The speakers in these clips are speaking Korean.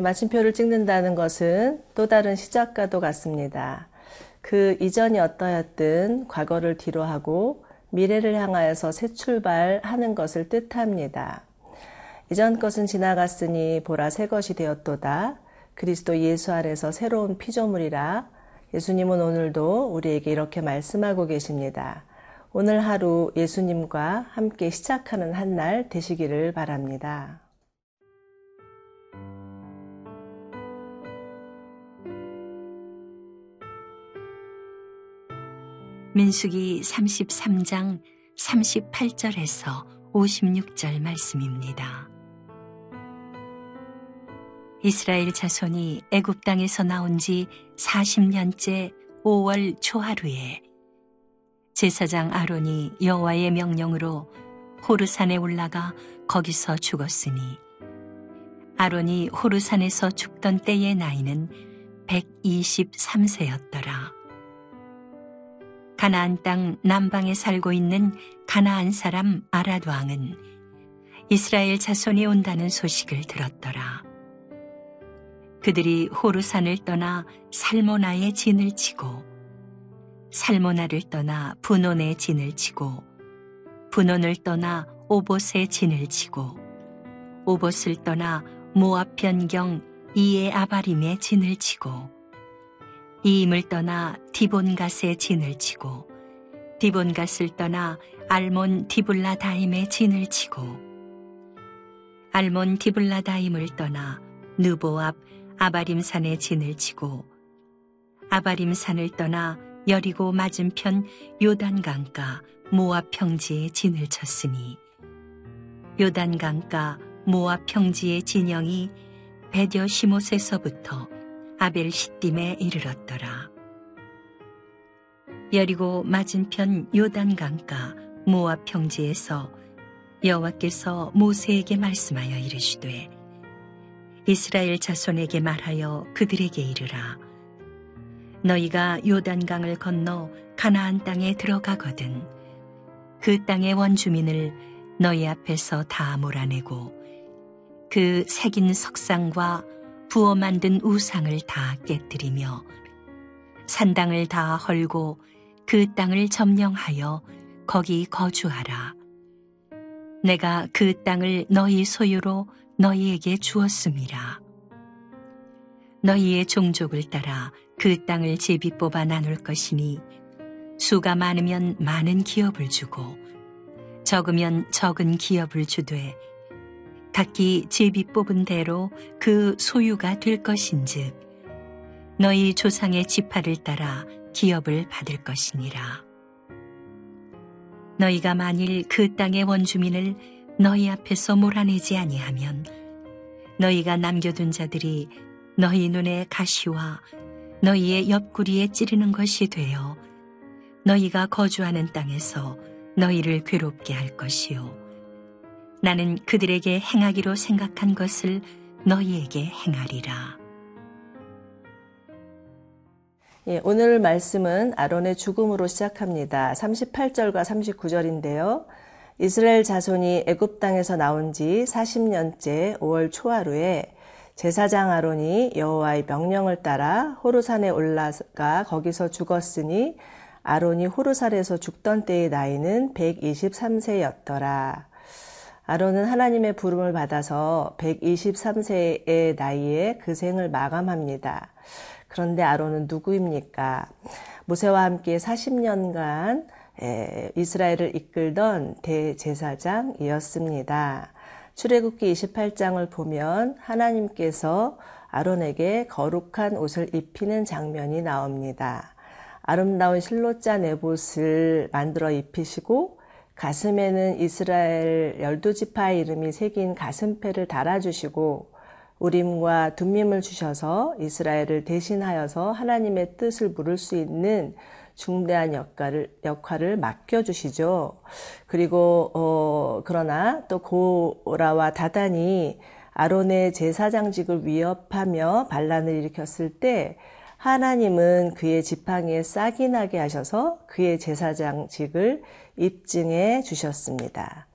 마침표를 찍는다는 것은 또 다른 시작과도 같습니다. 그 이전이 어떠했든 과거를 뒤로하고 미래를 향하여서 새 출발하는 것을 뜻합니다. 이전 것은 지나갔으니 보라 새 것이 되었도다. 그리스도 예수 안에서 새로운 피조물이라 예수님은 오늘도 우리에게 이렇게 말씀하고 계십니다. 오늘 하루 예수님과 함께 시작하는 한 날 되시기를 바랍니다. 민숙이 33장 38절에서 56절 말씀입니다. 이스라엘 자손이 애굽 땅에서 나온 지 40년째 5월 초하루에 제사장 아론이 여호와의 명령으로 호르산에 올라가 거기서 죽었으니 아론이 호르산에서 죽던 때의 나이는 123세였더라. 가나안 땅 남방에 살고 있는 가나안 사람 아랏 왕은 이스라엘 자손이 온다는 소식을 들었더라. 그들이 호르산을 떠나 살모나의 진을 치고 살모나를 떠나 분온의 진을 치고 분온을 떠나 오봇의 진을 치고 오봇을 떠나 모압 변경 이에 아바림의 진을 치고 이 임을 떠나 디본갓의 진을 치고 디본갓을 떠나 알몬 디블라 다임의 진을 치고 알몬 디블라 다임을 떠나 누보압 아바림산의 진을 치고 아바림산을 떠나 여리고 맞은편 요단강가 모압 평지의 진을 쳤으니 요단강가 모압 평지의 진영이 베디어 시못에서부터 아벨 시딤에 이르렀더라. 여리고 맞은편 요단강가 모압 평지에서 여호와께서 모세에게 말씀하여 이르시되 이스라엘 자손에게 말하여 그들에게 이르라 너희가 요단강을 건너 가나안 땅에 들어가거든 그 땅의 원주민을 너희 앞에서 다 몰아내고 그 새긴 석상과 부어 만든 우상을 다 깨뜨리며 산당을 다 헐고 그 땅을 점령하여 거기 거주하라. 내가 그 땅을 너희 소유로 너희에게 주었음이라. 너희의 종족을 따라 그 땅을 제비 뽑아 나눌 것이니 수가 많으면 많은 기업을 주고 적으면 적은 기업을 주되 각기 제비 뽑은 대로 그 소유가 될 것인즉 너희 조상의 지파를 따라 기업을 받을 것이니라. 너희가 만일 그 땅의 원주민을 너희 앞에서 몰아내지 아니하면 너희가 남겨둔 자들이 너희 눈에 가시와 너희의 옆구리에 찌르는 것이 되어 너희가 거주하는 땅에서 너희를 괴롭게 할 것이요 나는 그들에게 행하기로 생각한 것을 너희에게 행하리라. 예, 오늘 말씀은 아론의 죽음으로 시작합니다. 38절과 39절인데요. 이스라엘 자손이 애굽 땅에서 나온 지 40년째 5월 초하루에 제사장 아론이 여호와의 명령을 따라 호르산에 올라가 거기서 죽었으니 아론이 호르산에서 죽던 때의 나이는 123세였더라. 아론은 하나님의 부름을 받아서 123세의 나이에 그 생을 마감합니다. 그런데 아론은 누구입니까? 모세와 함께 40년간 이스라엘을 이끌던 대제사장이었습니다. 출애굽기 28장을 보면 하나님께서 아론에게 거룩한 옷을 입히는 장면이 나옵니다. 아름다운 실로자 내봇을 만들어 입히시고 가슴에는 이스라엘 열두 지파의 이름이 새긴 가슴패를 달아주시고 우림과 둠밈을 주셔서 이스라엘을 대신하여서 하나님의 뜻을 물을 수 있는 중대한 역할을, 역할을 맡겨 주시죠. 그리고, 어, 그러나 또 고라와 다단이 아론의 제사장직을 위협하며 반란을 일으켰을 때 하나님은 그의 지팡이에 싹이 나게 하셔서 그의 제사장직을 입증해 주셨습니다.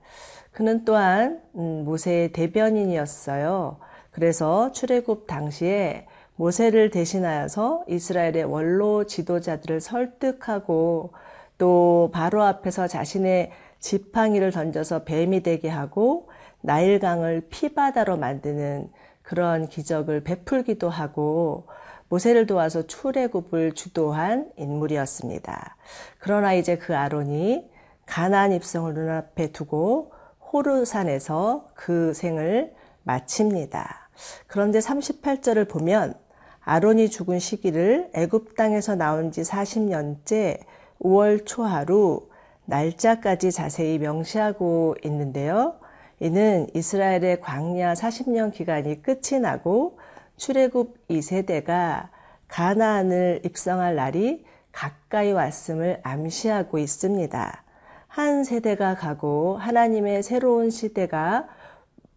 그는 또한 음, 모세의 대변인이었어요. 그래서 출애굽 당시에 모세를 대신하여서 이스라엘의 원로 지도자들을 설득하고 또 바로 앞에서 자신의 지팡이를 던져서 뱀이 되게 하고 나일강을 피바다로 만드는 그런 기적을 베풀기도 하고 모세를 도와서 출애굽을 주도한 인물이었습니다. 그러나 이제 그 아론이 가나안 입성을 눈앞에 두고 호르산에서 그 생을 마칩니다. 그런데 38절을 보면 아론이 죽은 시기를 애굽 땅에서 나온 지 40년째 5월 초하루 날짜까지 자세히 명시하고 있는데요. 이는 이스라엘의 광야 40년 기간이 끝이 나고 출애굽 2세대가 가나안을 입성할 날이 가까이 왔음을 암시하고 있습니다. 한 세대가 가고 하나님의 새로운 시대가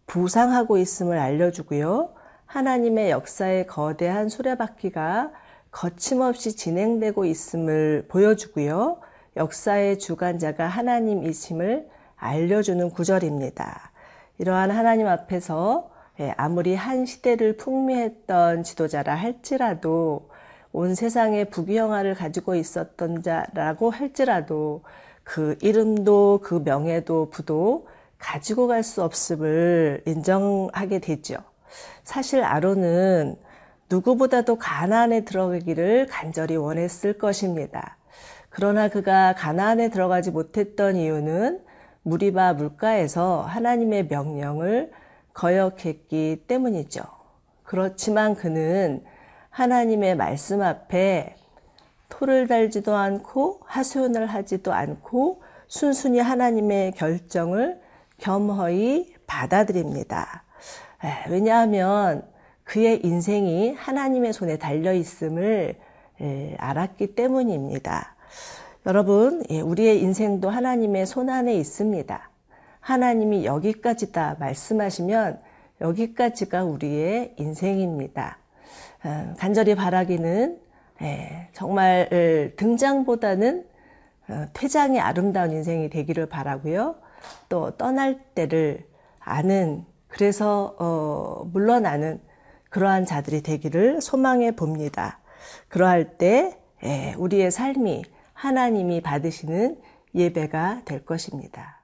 부상하고 있음을 알려주고요. 하나님의 역사의 거대한 수레바퀴가 거침없이 진행되고 있음을 보여주고요. 역사의 주관자가 하나님이심을 알려주는 구절입니다. 이러한 하나님 앞에서 예, 아무리 한 시대를 풍미했던 지도자라 할지라도 온 세상에 부귀영화를 가지고 있었던 자라고 할지라도 그 이름도 그 명예도 부도 가지고 갈 수 없음을 인정하게 되죠. 사실 아론은 누구보다도 가나안에 들어가기를 간절히 원했을 것입니다. 그러나 그가 가나안에 들어가지 못했던 이유는 무리바 물가에서 하나님의 명령을 거역했기 때문이죠. 그렇지만 그는 하나님의 말씀 앞에 토를 달지도 않고 하소연을 하지도 않고 순순히 하나님의 결정을 겸허히 받아들입니다. 왜냐하면 그의 인생이 하나님의 손에 달려 있음을 알았기 때문입니다. 여러분, 예, 우리의 인생도 하나님의 손 안에 있습니다. 하나님이 여기까지다 말씀하시면 여기까지가 우리의 인생입니다. 어, 간절히 바라기는 예, 정말 어, 등장보다는 어, 퇴장이 아름다운 인생이 되기를 바라고요. 또 떠날 때를 아는 그래서 물러나는 그러한 자들이 되기를 소망해 봅니다. 그러할 때 예, 우리의 삶이 하나님이 받으시는 예배가 될 것입니다.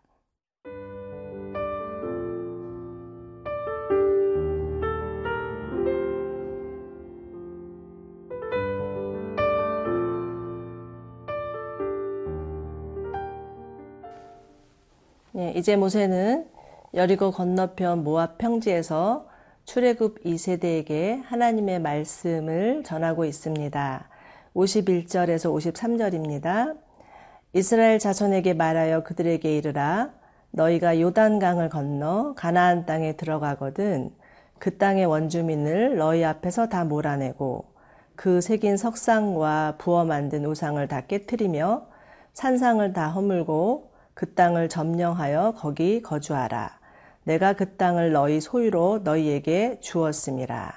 이제 모세는 여리고 건너편 모압 평지에서 출애굽 2세대에게 하나님의 말씀을 전하고 있습니다. 51절에서 53절입니다. 이스라엘 자손에게 말하여 그들에게 이르라 너희가 요단강을 건너 가나안 땅에 들어가거든 그 땅의 원주민을 너희 앞에서 다 몰아내고 그 새긴 석상과 부어 만든 우상을 다 깨뜨리며 산상을 다 허물고 그 땅을 점령하여 거기 거주하라. 내가 그 땅을 너희 소유로 너희에게 주었음이라.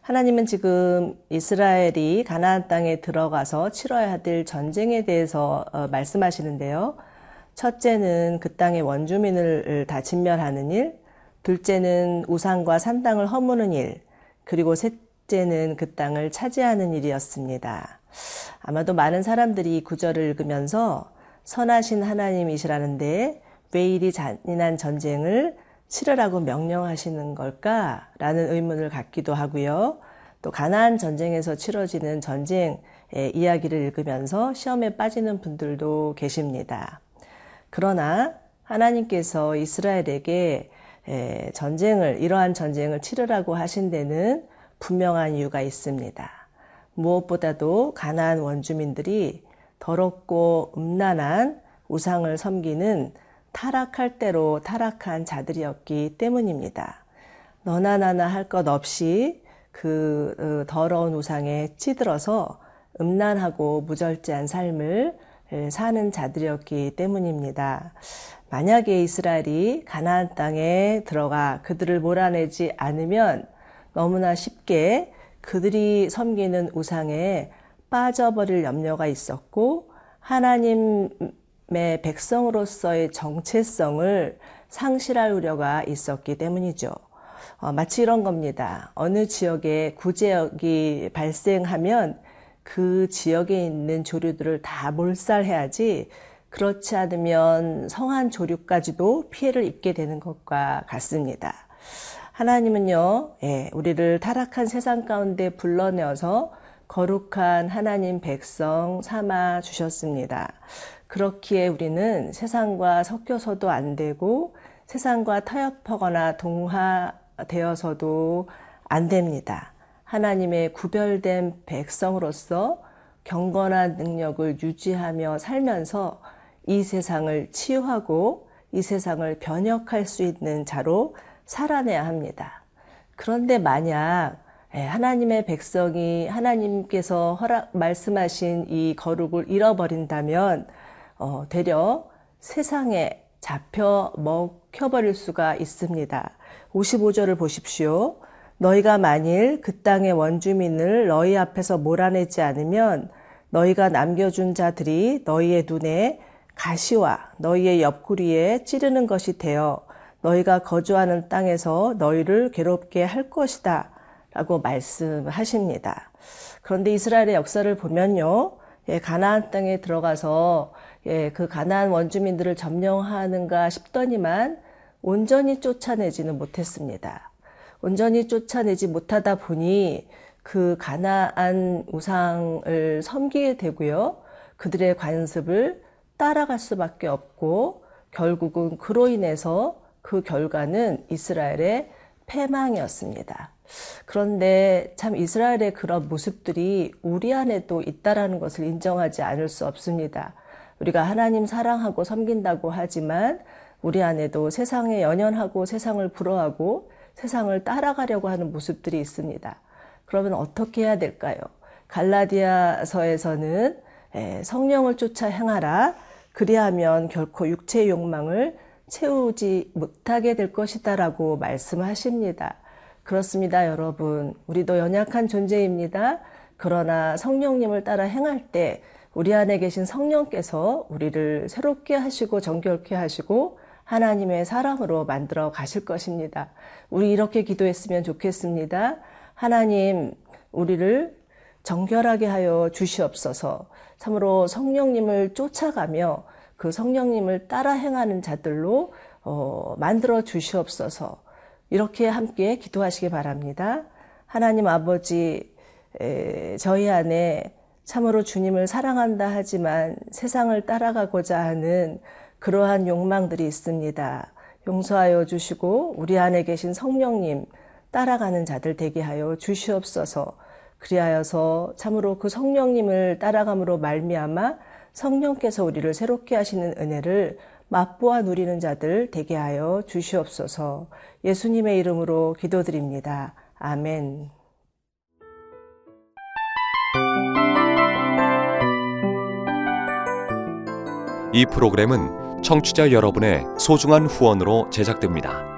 하나님은 지금 이스라엘이 가나안 땅에 들어가서 치러야 될 전쟁에 대해서 어, 말씀하시는데요. 첫째는 그 땅의 원주민을 다 진멸하는 일, 둘째는 우상과 산당을 허무는 일, 그리고 셋째는 그 땅을 차지하는 일이었습니다. 아마도 많은 사람들이 이 구절을 읽으면서 선하신 하나님이시라는데 왜 이리 잔인한 전쟁을 치르라고 명령하시는 걸까라는 의문을 갖기도 하고요. 또 가나안 전쟁에서 치러지는 전쟁 이야기를 읽으면서 시험에 빠지는 분들도 계십니다. 그러나 하나님께서 이스라엘에게 전쟁을 이러한 전쟁을 치르라고 하신 데는 분명한 이유가 있습니다. 무엇보다도 가나안 원주민들이 더럽고 음란한 우상을 섬기는 타락할 대로 타락한 자들이었기 때문입니다. 너나 나나 할 것 없이 그 어, 더러운 우상에 찌들어서 음란하고 무절제한 삶을 사는 자들이었기 때문입니다. 만약에 이스라엘이 가나안 땅에 들어가 그들을 몰아내지 않으면 너무나 쉽게 그들이 섬기는 우상에 빠져버릴 염려가 있었고 하나님 의 백성으로서의 정체성을 상실할 우려가 있었기 때문이죠. 어, 마치 이런 겁니다. 어느 지역에 구제역이 발생하면 그 지역에 있는 조류들을 다 몰살해야지 그렇지 않으면 성한 조류까지도 피해를 입게 되는 것과 같습니다. 하나님은요, 예, 우리를 타락한 세상 가운데 불러내어서 거룩한 하나님 백성 삼아 주셨습니다. 그렇기에 우리는 세상과 섞여서도 안 되고 세상과 타협하거나 동화되어서도 안 됩니다. 하나님의 구별된 백성으로서 경건한 능력을 유지하며 살면서 이 세상을 치유하고 이 세상을 변혁할 수 있는 자로 살아내야 합니다. 그런데 만약 예, 하나님의 백성이 하나님께서 허락 말씀하신 이 거룩을 잃어버린다면 어, 되려 세상에 잡혀 먹혀버릴 수가 있습니다. 55절을 보십시오. 너희가 만일 그 땅의 원주민을 너희 앞에서 몰아내지 않으면 너희가 남겨준 자들이 너희의 눈에 가시와 너희의 옆구리에 찌르는 것이 되어 너희가 거주하는 땅에서 너희를 괴롭게 할 것이다. 라고 말씀하십니다. 그런데 이스라엘의 역사를 보면요. 예, 가나안 땅에 들어가서 예, 그 가나안 원주민들을 점령하는가 싶더니만 온전히 쫓아내지는 못했습니다. 온전히 쫓아내지 못하다 보니 그 가나안 우상을 섬기게 되고요. 그들의 관습을 따라갈 수밖에 없고 결국은 그로 인해서 그 결과는 이스라엘의 패망이었습니다. 그런데 참 이스라엘의 그런 모습들이 우리 안에도 있다라는 것을 인정하지 않을 수 없습니다. 우리가 하나님 사랑하고 섬긴다고 하지만 우리 안에도 세상에 연연하고 세상을 부러워하고 세상을 따라가려고 하는 모습들이 있습니다. 그러면 어떻게 해야 될까요? 갈라디아서에서는 성령을 쫓아 행하라. 그리하면 결코 육체의 욕망을 채우지 못하게 될 것이다 라고 말씀하십니다. 그렇습니다, 여러분. 우리도 연약한 존재입니다. 그러나 성령님을 따라 행할 때 우리 안에 계신 성령께서 우리를 새롭게 하시고 정결케 하시고 하나님의 사람으로 만들어 가실 것입니다. 우리 이렇게 기도했으면 좋겠습니다. 하나님, 우리를 정결하게 하여 주시옵소서. 참으로 성령님을 쫓아가며 그 성령님을 따라 행하는 자들로 어, 만들어 주시옵소서. 이렇게 함께 기도하시기 바랍니다. 하나님 아버지, 에, 저희 안에 참으로 주님을 사랑한다 하지만 세상을 따라가고자 하는 그러한 욕망들이 있습니다. 용서하여 주시고 우리 안에 계신 성령님 따라가는 자들 되게 하여 주시옵소서. 그리하여서 참으로 그 성령님을 따라감으로 말미암아 성령께서 우리를 새롭게 하시는 은혜를 맛보아 누리는 자들 되게 하여 주시옵소서. 예수님의 이름으로 기도드립니다. 아멘. 이 프로그램은 청취자 여러분의 소중한 후원으로 제작됩니다.